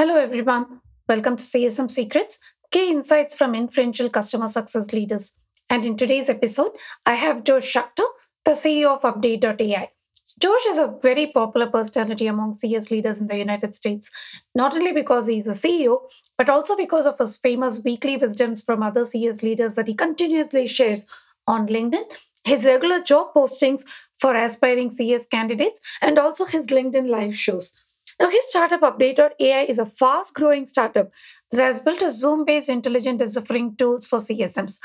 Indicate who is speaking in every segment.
Speaker 1: Hello, everyone. Welcome to CSM Secrets, key insights from influential customer success leaders. And in today's episode, I have Josh Schachter, the CEO of Update.ai. Josh is a very popular personality among CS leaders in the United States, not only because he's a CEO, but also because of his famous weekly wisdoms from other CS leaders that he continuously shares on LinkedIn, his regular job postings for aspiring CS candidates, and also his LinkedIn live shows. Now, his startup Update.ai is a fast growing startup that has built a Zoom based intelligent deciphering tools for CSMs.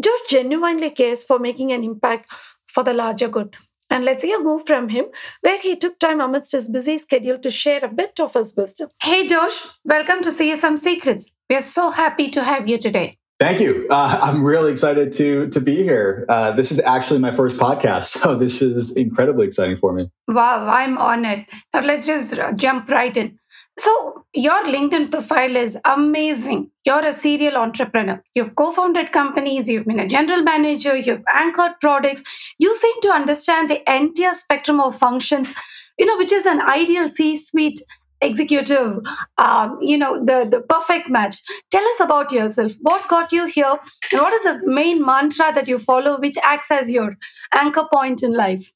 Speaker 1: Josh genuinely cares for making an impact for the larger good. And let's hear more from him, where he took time amidst his busy schedule to share a bit of his wisdom. Hey, Josh, welcome to CSM Secrets. We are so happy to have you today.
Speaker 2: Thank you. Uh, I'm really excited to to be here. Uh, this is actually my first podcast, so this is incredibly exciting for me.
Speaker 1: Wow, I'm honored. Now let's just jump right in. So, your LinkedIn profile is amazing. You're a serial entrepreneur. You've co founded companies, you've been a general manager, you've anchored products. You seem to understand the entire spectrum of functions, you know, which is an ideal C suite executive um, you know the the perfect match. Tell us about yourself. What got you here? And what is the main mantra that you follow which acts as your anchor point in life?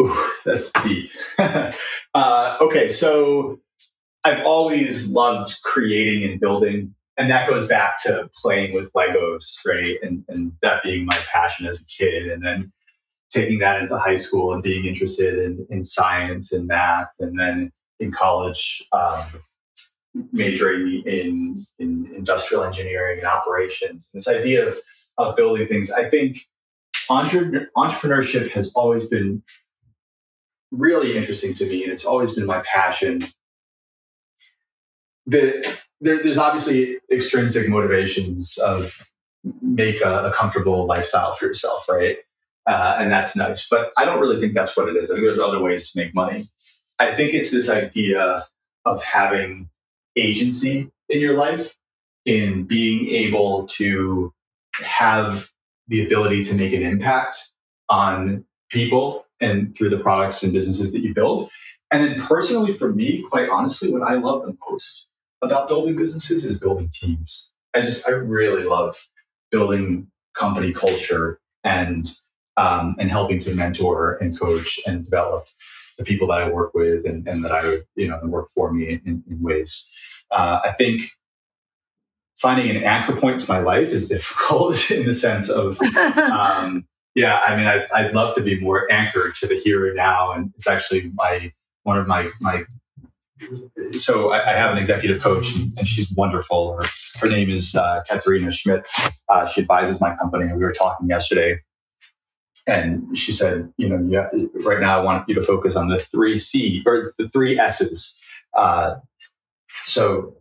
Speaker 2: Ooh, that's deep. Uh, okay so i've always loved creating and building and that goes back to playing with legos right? And, and that being my passion as a kid and then taking that into high school and being interested in, in science and math and then in college, um, majoring in, in industrial engineering and operations. This idea of, of building things, I think entre- entrepreneurship has always been really interesting to me, and it's always been my passion. The, there, there's obviously extrinsic motivations of make a, a comfortable lifestyle for yourself, right? Uh, and that's nice. But I don't really think that's what it is. I think there's other ways to make money. I think it's this idea of having agency in your life, in being able to have the ability to make an impact on people and through the products and businesses that you build. And then personally, for me, quite honestly, what I love the most about building businesses is building teams. I just, I really love building company culture and um, and helping to mentor and coach and develop the people that I work with and, and that I you know, work for me in, in ways. Uh, I think finding an anchor point to my life is difficult in the sense of, um, yeah, I mean, I, I'd love to be more anchored to the here and now. And it's actually my, one of my, my, so I, I have an executive coach and, and she's wonderful. Her, her name is uh, Katharina Schmidt. Uh, she advises my company. And we were talking yesterday and she said, you know, yeah, right now I want you to focus on the three C or the three S's. Uh, so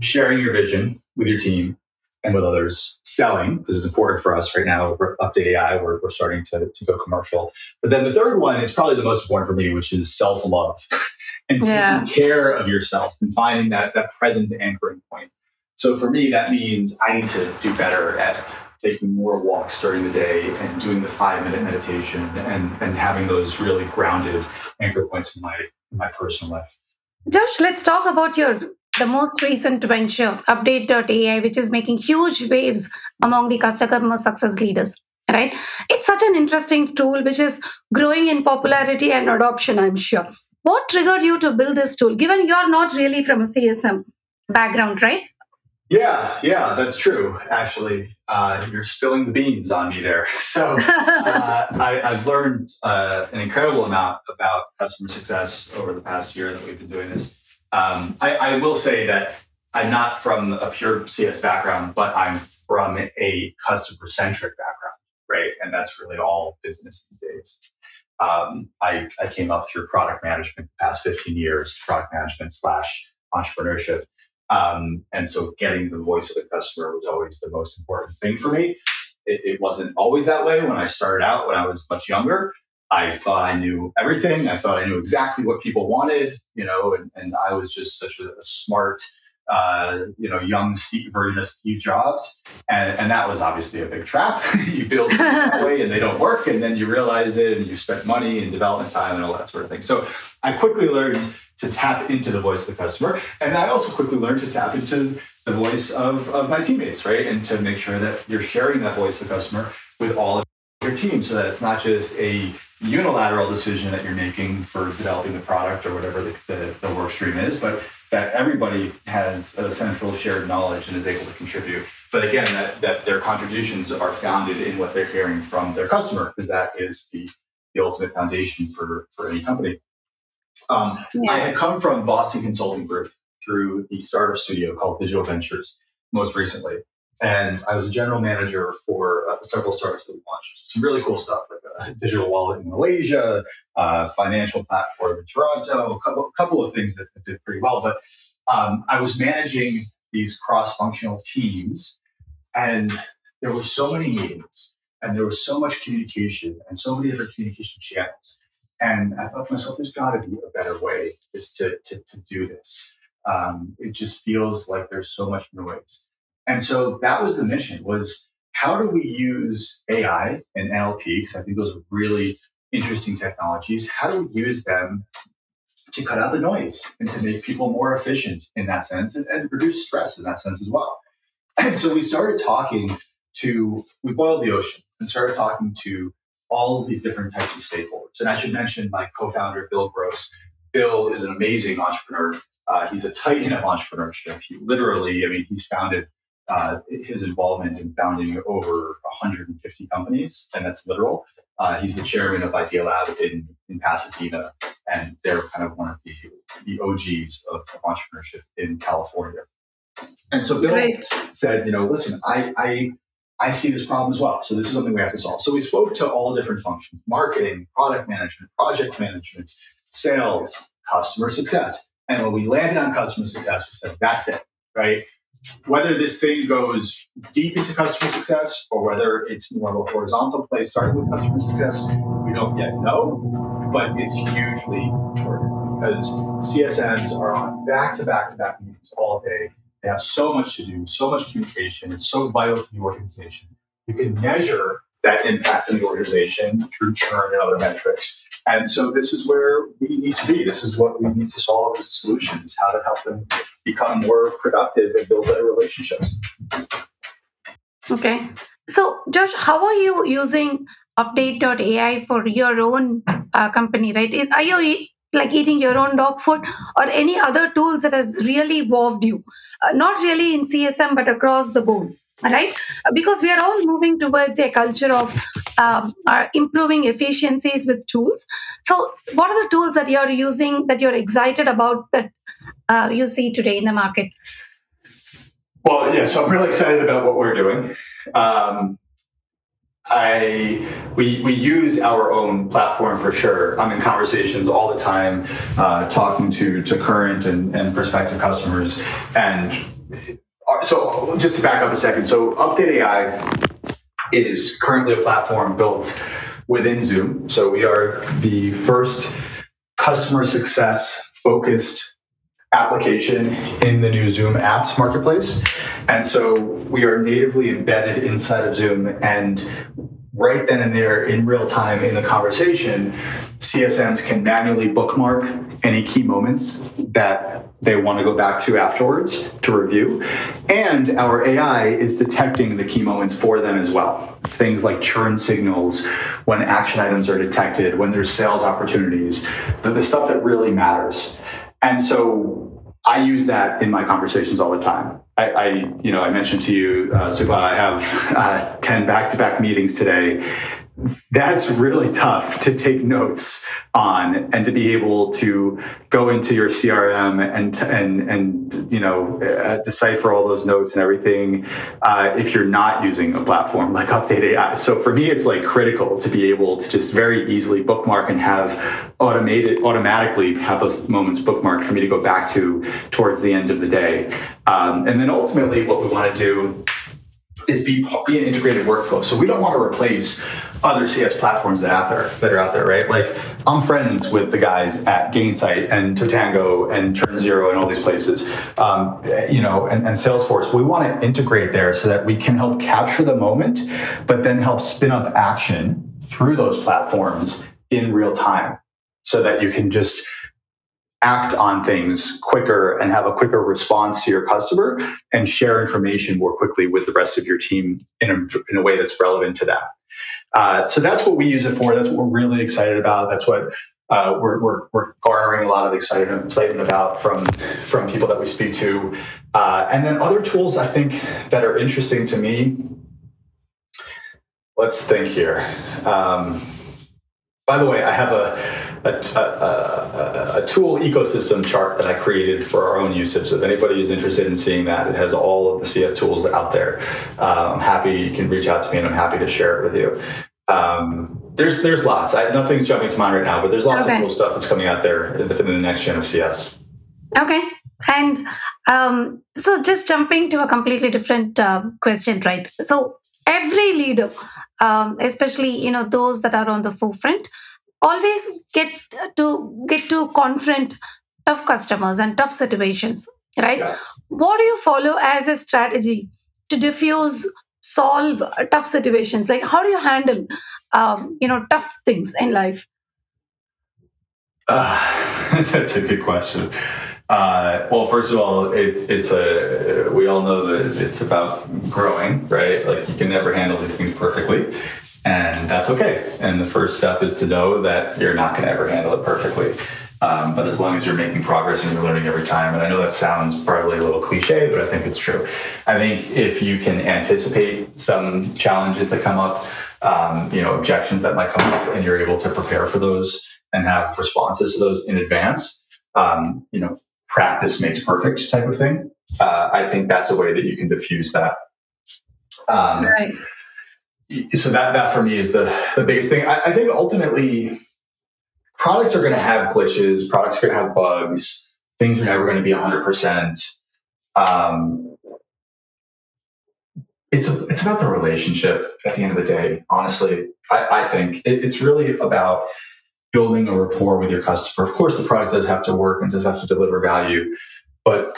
Speaker 2: sharing your vision with your team and with others, selling, because it's important for us right now. We're Update AI, we're, we're starting to, to go commercial. But then the third one is probably the most important for me, which is self love and yeah. taking care of yourself and finding that, that present anchoring point. So for me, that means I need to do better at taking more walks during the day and doing the five minute meditation and, and having those really grounded anchor points in my in my personal life.
Speaker 1: Josh, let's talk about your the most recent venture, Update.ai, which is making huge waves among the customer success leaders. Right? It's such an interesting tool which is growing in popularity and adoption, I'm sure. What triggered you to build this tool, given you're not really from a CSM background, right?
Speaker 2: Yeah, yeah, that's true. Actually, uh, you're spilling the beans on me there. So uh, I, have learned uh, an incredible amount about customer success over the past year that we've been doing this. Um, I, I, will say that I'm not from a pure CS background, but I'm from a customer centric background, right? And that's really all business these days. Um, I, I came up through product management the past 15 years, product management slash entrepreneurship. Um, and so getting the voice of the customer was always the most important thing for me. It, it, wasn't always that way when I started out when I was much younger. I thought I knew everything. I thought I knew exactly what people wanted, you know, and, and I was just such a, a smart, uh, you know, young Steve, version of Steve Jobs. And, and that was obviously a big trap. you build that way and they don't work. And then you realize it and you spend money and development time and all that sort of thing. So I quickly learned to tap into the voice of the customer. And I also quickly learned to tap into the voice of, of my teammates, right? And to make sure that you're sharing that voice of the customer with all of your team so that it's not just a unilateral decision that you're making for developing the product or whatever the, the, the work stream is, but that everybody has a central shared knowledge and is able to contribute. But again, that, that their contributions are founded in what they're hearing from their customer, because that is the, the ultimate foundation for, for any company. Um, yeah. I had come from Boston Consulting Group through the startup studio called Digital Ventures most recently. And I was a general manager for uh, several startups that we launched. Some really cool stuff, like a digital wallet in Malaysia, uh, financial platform in Toronto, a couple, couple of things that, that did pretty well. But um, I was managing these cross-functional teams, and there were so many meetings, and there was so much communication, and so many different communication channels. And I thought to myself, there's got to be a better way is to, to, to do this. Um, it just feels like there's so much noise. And so that was the mission was how do we use AI and NLP? Because I think those are really interesting technologies. How do we use them to cut out the noise and to make people more efficient in that sense and, and reduce stress in that sense as well? And so we started talking to, we boiled the ocean and started talking to all of these different types of stakeholders. And I should mention my co founder, Bill Gross. Bill is an amazing entrepreneur. Uh, he's a titan of entrepreneurship. He literally, I mean, he's founded uh, his involvement in founding over 150 companies, and that's literal. Uh, he's the chairman of Idealab in, in Pasadena, and they're kind of one of the, the OGs of, of entrepreneurship in California. And so Bill Great. said, you know, listen, I, I I see this problem as well. So this is something we have to solve. So we spoke to all different functions: marketing, product management, project management, sales, customer success. And when we landed on customer success, we said, that's it, right? whether this thing goes deep into customer success or whether it's more of a horizontal play starting with customer success, we don't yet know, but it's hugely important because CSMs are on back to back to back meetings all day. They have so much to do, so much communication. It's so vital to the organization. You can measure that impact in the organization through churn and other metrics. And so this is where we need to be. This is what we need to solve as a solution is how to help them become more productive and build better relationships.
Speaker 1: Okay. So, Josh, how are you using update.ai for your own uh, company, right? Is are you like eating your own dog food or any other tools that has really evolved you? Uh, not really in CSM, but across the board right? Because we are all moving towards a culture of um, uh, improving efficiencies with tools. So what are the tools that you're using that you're excited about that uh, you see today in the market?
Speaker 2: Well yeah so i'm really excited about what we're doing. Um, I we we use our own platform for sure. I'm in conversations all the time, uh, talking to to current and, and prospective customers, and so just to back up a second. So Update AI is currently a platform built within Zoom. So we are the first customer success focused application in the new Zoom apps marketplace. And so we are natively embedded inside of Zoom and right then and there in real time in the conversation, CSMs can manually bookmark any key moments that they want to go back to afterwards to review. And our AI is detecting the key moments for them as well. Things like churn signals, when action items are detected, when there's sales opportunities, the, the stuff that really matters. And so I use that in my conversations all the time. I, I you know, I mentioned to you, uh, Suba, I have uh, 10 back-to-back meetings today that's really tough to take notes on and to be able to go into your CRM and and and you know uh, decipher all those notes and everything uh, if you're not using a platform like Update AI. So for me, it's like critical to be able to just very easily bookmark and have automated automatically have those moments bookmarked for me to go back to towards the end of the day. Um, and then ultimately, what we want to do is be, be an integrated workflow. So we don't want to replace other CS platforms that are out there that are out there, right? Like I'm friends with the guys at Gainsight and Totango and ChurnZero and all these places, um, you know, and, and Salesforce. We want to integrate there so that we can help capture the moment, but then help spin up action through those platforms in real time, so that you can just act on things quicker and have a quicker response to your customer and share information more quickly with the rest of your team in a, in a way that's relevant to them. Uh, so that's what we use it for. That's what we're really excited about. That's what uh, we're, we're, we're, garnering a lot of excitement, excitement about from, from people that we speak to. Uh, and then other tools I think that are interesting to me. Let's think here. Um, by the way, I have a, a, a, a, tool ecosystem chart that I created for our own usage. So if anybody is interested in seeing that, it has all of the CS tools out there. Uh, I'm happy you can reach out to me, and I'm happy to share it with you. Um, there's there's lots. I, nothing's jumping to mind right now, but there's lots okay. of cool stuff that's coming out there within the next gen of CS.
Speaker 1: Okay. And um, so, just jumping to a completely different uh, question, right? So, every leader, um, especially you know those that are on the forefront, always get to get to confront tough customers and tough situations, right? Yeah. What do you follow as a strategy to diffuse solve tough situations? Like how do you handle um, you know tough things in life?
Speaker 2: Uh, that's a good question. Uh, well first of all it's it's a we all know that it's about growing right? Like you can never handle these things perfectly and that's okay and the first step is to know that you're not going to ever handle it perfectly um, but as long as you're making progress and you're learning every time, and I know that sounds probably a little cliche, but I think it's true. I think if you can anticipate some challenges that come up, um, you know, objections that might come up, and you're able to prepare for those and have responses to those in advance, um, you know, practice makes perfect type of thing. Uh, I think that's a way that you can diffuse that. Um, right. So that that for me is the the biggest thing. I, I think ultimately products are going to have glitches, products are going to have bugs, things are never going to be 100%. Um, it's, a, it's about the relationship at the end of the day, honestly. I, I think it, it's really about building a rapport with your customer. Of course, the product does have to work and does have to deliver value, but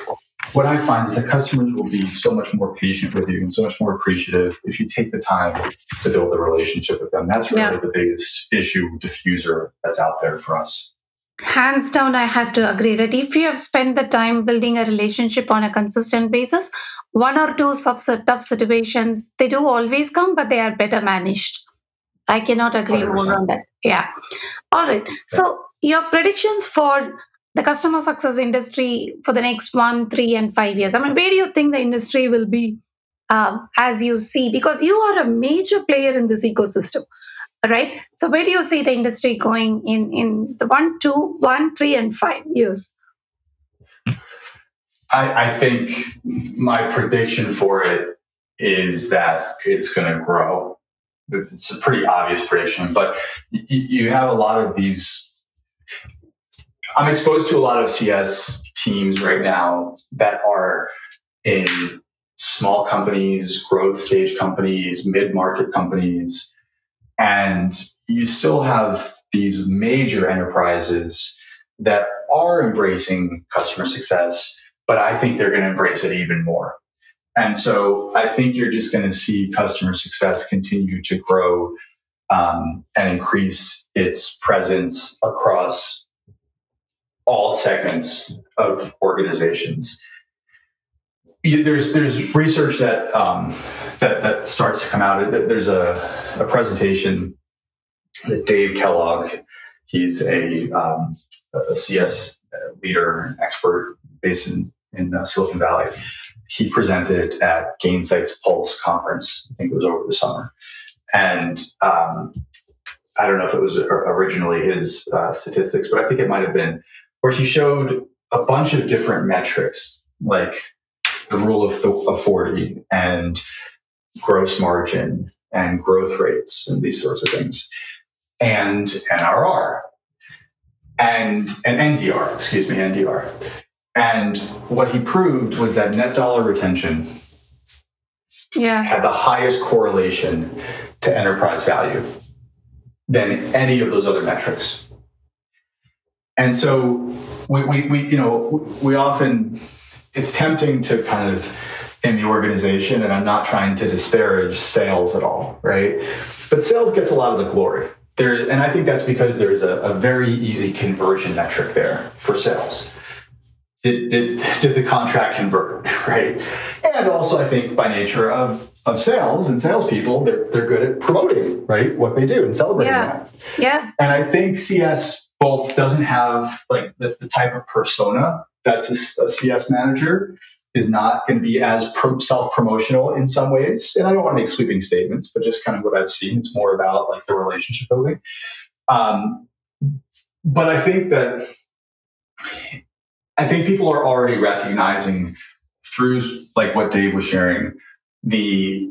Speaker 2: what I find is that customers will be so much more patient with you and so much more appreciative if you take the time to build a relationship with them. That's really yeah. the biggest issue diffuser that's out there for us.
Speaker 1: Hands down, I have to agree that if you have spent the time building a relationship on a consistent basis, one or two tough situations, they do always come, but they are better managed. I cannot agree 100%. more on that. Yeah. All right. So, your predictions for the customer success industry for the next one, three, and five years? I mean, where do you think the industry will be um, as you see? Because you are a major player in this ecosystem, right? So, where do you see the industry going in in the one, two, one, three, and five years?
Speaker 2: I, I think my prediction for it is that it's going to grow. It's a pretty obvious prediction, but you have a lot of these I'm exposed to a lot of CS teams right now that are in small companies, growth stage companies, mid market companies. And you still have these major enterprises that are embracing customer success, but I think they're going to embrace it even more. And so I think you're just going to see customer success continue to grow um, and increase its presence across all segments of organizations. There's there's research that um, that that starts to come out. There's a, a presentation that Dave Kellogg, he's a, um, a CS leader expert based in in uh, Silicon Valley. He presented at Gainsight's Pulse conference. I think it was over the summer, and um, I don't know if it was originally his uh, statistics, but I think it might have been where he showed a bunch of different metrics like the rule of, of 40 and gross margin and growth rates and these sorts of things and NRR and and NDR, excuse me, NDR. And what he proved was that net dollar retention
Speaker 1: yeah.
Speaker 2: had the highest correlation to enterprise value than any of those other metrics. And so we, we, we, you know, we often, it's tempting to kind of in the organization, and I'm not trying to disparage sales at all, right? But sales gets a lot of the glory. there, and I think that's because there's a, a very easy conversion metric there for sales. Did, did, did the contract convert, right? And also, I think by nature of, of sales and salespeople, they're, they're good at promoting, right? What they do and celebrating
Speaker 1: Yeah.
Speaker 2: that.
Speaker 1: Yeah.
Speaker 2: And I think CS both doesn't have like the, the type of persona that's a, a CS manager is not going to be as pro- self-promotional in some ways. And I don't want to make sweeping statements, but just kind of what I've seen. It's more about like the relationship building. Um, but I think that I think people are already recognizing through like what Dave was sharing the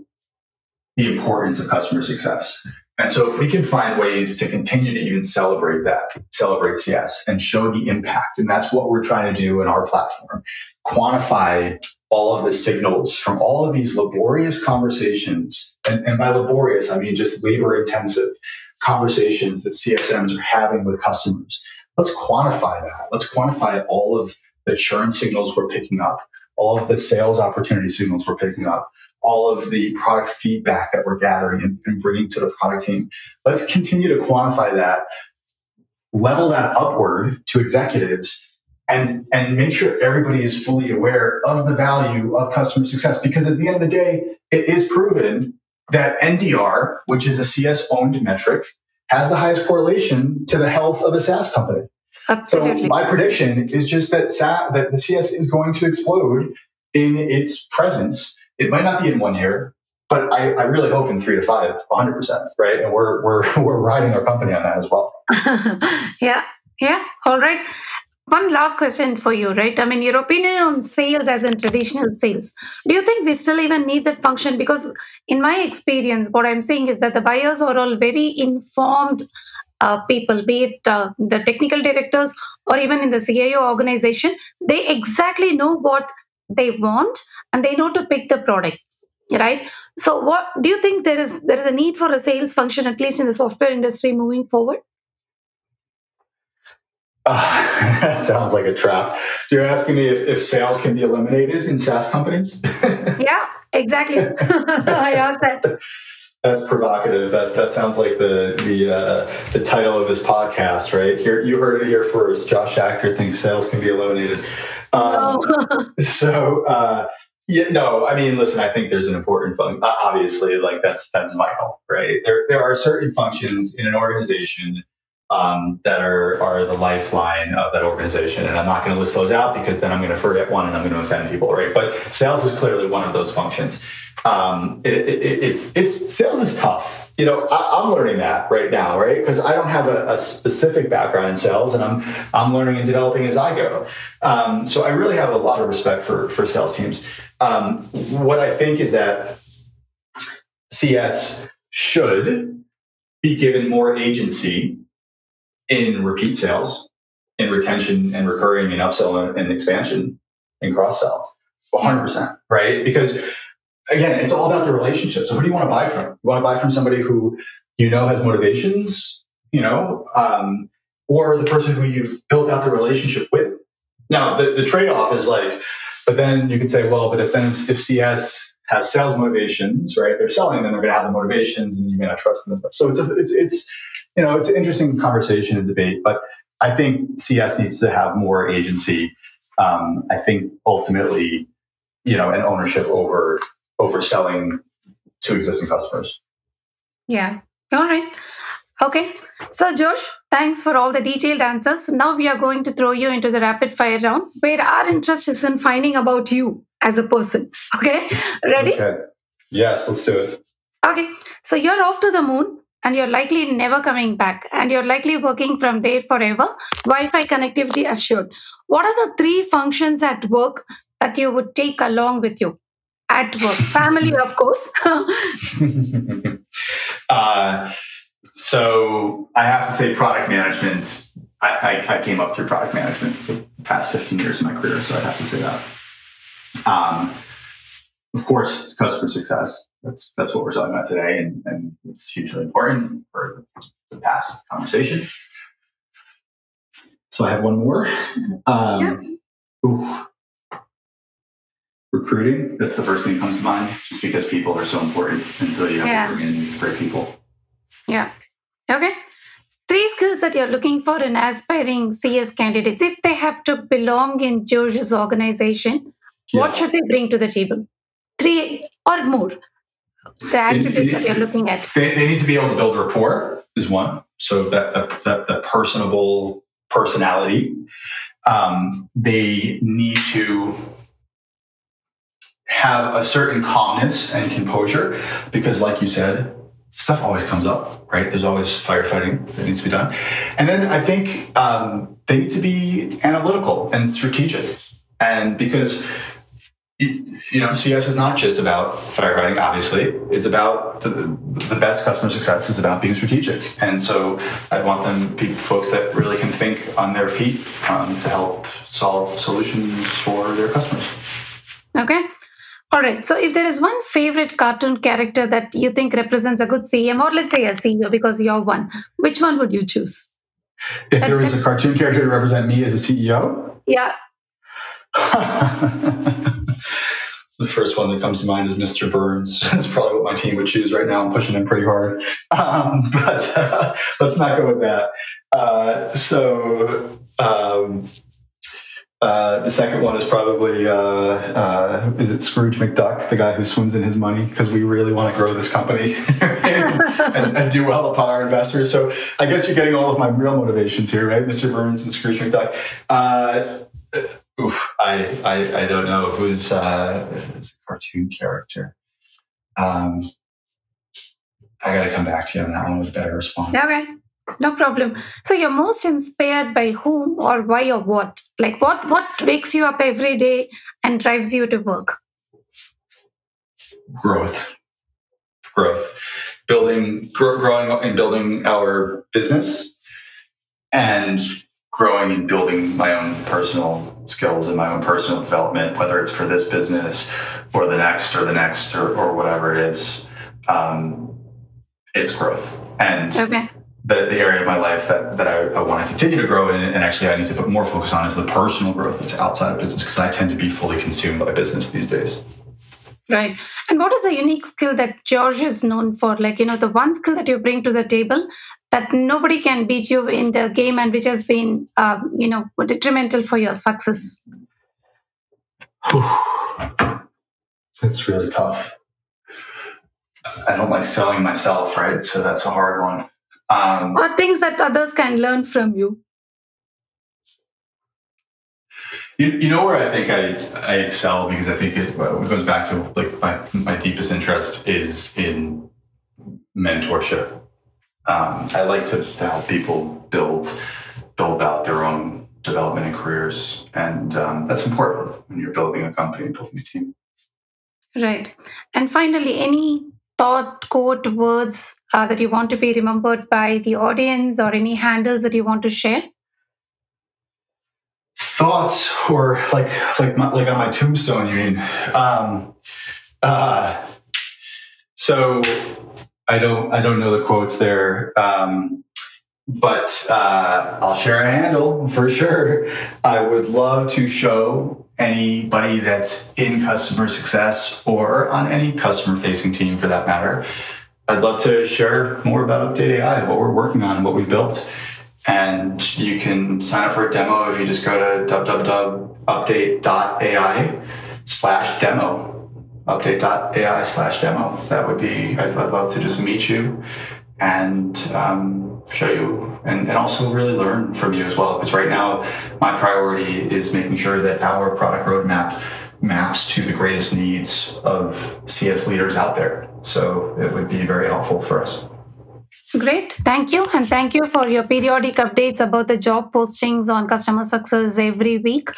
Speaker 2: the importance of customer success. And so if we can find ways to continue to even celebrate that, celebrate CS and show the impact, and that's what we're trying to do in our platform, quantify all of the signals from all of these laborious conversations. And, and by laborious, I mean just labor intensive conversations that CSMs are having with customers. Let's quantify that. Let's quantify all of the churn signals we're picking up, all of the sales opportunity signals we're picking up, all of the product feedback that we're gathering and, and bringing to the product team. Let's continue to quantify that, level that upward to executives, and, and make sure everybody is fully aware of the value of customer success. Because at the end of the day, it is proven that NDR, which is a CS owned metric, has the highest correlation to the health of a SaaS company. So my prediction is just that SA, that the CS is going to explode in its presence. It might not be in one year, but I, I really hope in three to five, 100%, right? And we're, we're, we're riding our company on that as well.
Speaker 1: yeah. Yeah. All right. One last question for you, right? I mean, your opinion on sales as in traditional sales. Do you think we still even need that function? Because in my experience, what I'm saying is that the buyers are all very informed uh, people, be it uh, the technical directors or even in the CIO organization. They exactly know what they want and they know to pick the products, right? So, what do you think there is there is a need for a sales function, at least in the software industry, moving forward?
Speaker 2: Uh, that sounds like a trap. You're asking me if, if sales can be eliminated in SaaS companies?
Speaker 1: Yeah, exactly. I asked that.
Speaker 2: That's provocative. That that sounds like the the uh, the title of this podcast, right? Here, you heard it here first. Josh Schachter thinks sales can be eliminated. Um,
Speaker 1: No.
Speaker 2: so uh, yeah, no. I mean, listen. I think there's an important function. Obviously, like that's that's vital, right? There there are certain functions in an organization um, that are are the lifeline of that organization, and I'm not going to list those out because then I'm going to forget one and I'm going to offend people, right? But sales is clearly one of those functions. Um, it, it, it's it's sales is tough. You know, I, I'm learning that right now, right? Because I don't have a, a specific background in sales, and I'm I'm learning and developing as I go. Um, so I really have a lot of respect for for sales teams. Um, what I think is that CS should be given more agency in repeat sales, in retention and recurring and upsell and, expansion and cross sell. 100%, right? Because again, it's all about the relationship. So who do you want to buy from? You want to buy from somebody who you know has motivations, you know, um, or the person who you've built out the relationship with. Now, the, the trade off is like, but then you could say, well, but if then if CS has sales motivations, right? They're selling, then they're going to have the motivations, and you may not trust them as much. So it's a, it's it's you know it's an interesting conversation and debate, but I think CS needs to have more agency. Um, I think ultimately, you know, an ownership over over selling to existing customers.
Speaker 1: Yeah. All right. Okay. So, Josh, thanks for all the detailed answers. Now we are going to throw you into the rapid fire round where our interest is in finding about you as a person. Okay. Ready?
Speaker 2: Okay. Yes, let's do it.
Speaker 1: Okay. So, you're off to the moon and you're likely never coming back and you're likely working from there forever. Wi Fi connectivity assured. What are the three functions at work that you would take along with you? At work, family, of course.
Speaker 2: uh, so I have to say, product management. I, I, I, came up through product management for the past 15 years of my career, so I'd have to say that. Um, of course, customer success. That's that's what we're talking about today, and, and it's hugely important for the past conversation. So I have one more. Um, yeah. Recruiting. That's the first thing that comes to mind, just because people are so important, and so you have
Speaker 1: Yeah.
Speaker 2: to bring in great people.
Speaker 1: Yeah. Okay. Three skills that you're looking for in aspiring CS candidates, if they have to belong in George's organization, yeah. what should they bring to the table? Three or more. The attributes that you're looking at.
Speaker 2: They, they, need to be able to build rapport, is one. So that that, that, that personable personality. Um, they need to have a certain calmness and composure because, like you said, stuff always comes up, right? There's always firefighting that needs to be done. And then I think um, they need to be analytical and strategic. And because you know, CS is not just about firefighting, obviously. It's about the, the, best customer success is about being strategic. And so I want them, people, folks that really can think on their feet um, to help solve solutions for their customers.
Speaker 1: Okay. All right. So if there is one favorite cartoon character that you think represents a good CM, or let's say a CEO because you're one, which one would you choose?
Speaker 2: If there was a cartoon character to represent me as a CEO?
Speaker 1: Yeah.
Speaker 2: the first one that comes to mind is Mr. Burns. That's probably what my team would choose right now. I'm pushing him pretty hard, um, but uh, let's not go with that. Uh, so um, uh, the second one is probably uh, uh, is it Scrooge McDuck, the guy who swims in his money, because we really want to grow this company and, and, and, do well upon our investors. So I guess you're getting all of my real motivations here, right, Mr. Burns and Scrooge McDuck. Oof, I, I, I don't know who's uh, a cartoon character. Um, I got to come back to you on that one with a better response.
Speaker 1: Okay. No problem. So you're most inspired by whom or why or what? Like what what wakes you up every day and drives you to work?
Speaker 2: Growth. Growth. Building gr- growing and building our business and growing and building my own personal skills in my own personal development, whether it's for this business or the next or the next or, or whatever it is. Um, it's growth. And okay the, the area of my life that, that I, I want to continue to grow in and actually I need to put more focus on is the personal growth that's outside of business because I tend to be fully consumed by business these days.
Speaker 1: Right. And what is the unique skill that George is known for? Like, you know, the one skill that you bring to the table that nobody can beat you in the game and which has been, um, you know, detrimental for your success?
Speaker 2: That's really tough. I don't like selling myself, right? So that's a hard one.
Speaker 1: Um, or things that others can learn from you.
Speaker 2: You, you know where I think I, I excel because I think it, goes back to like my, my deepest interest is in mentorship. Um, I like to, to help people build build out their own development and careers, and um, that's important when you're building a company and building a team.
Speaker 1: Right, and finally, any thought, quote, words uh, that you want to be remembered by the audience or any handles that you want to share?
Speaker 2: Thoughts or like like my, like on my tombstone, you mean? Um, uh, so I don't I don't know the quotes there. Um, but uh, I'll share a handle for sure. I would love to show anybody that's in customer success or on any customer facing team for that matter. I'd love to share more about Update AI, what we're working on, what we've built. And you can sign up for a demo if you just go to www.update.ai slash demo. Update.ai slash demo. That would be, I'd, I'd love to just meet you and um, show you and, and also really learn from you as well. Because right now, my priority is making sure that our product roadmap maps to the greatest needs of CS leaders out there. So it would be very helpful for us.
Speaker 1: Great. Thank you. And thank you for your periodic updates about the job postings on customer success every week.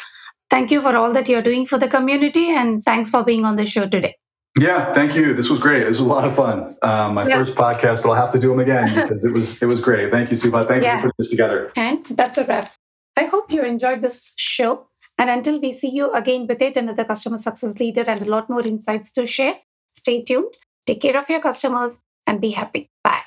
Speaker 1: Thank you for all that you're doing for the community. And thanks for being on the show today.
Speaker 2: Yeah, thank you. This was great. This was a lot of fun. Um, my yeah. first podcast, but I'll have to do them again because it was it was great. Thank you, Subha. Thank yeah. you for putting this together.
Speaker 1: And that's a wrap. I hope you enjoyed this show. And until we see you again with it, another customer success leader and a lot more insights to share, stay tuned, take care of your customers, and be happy. Bye.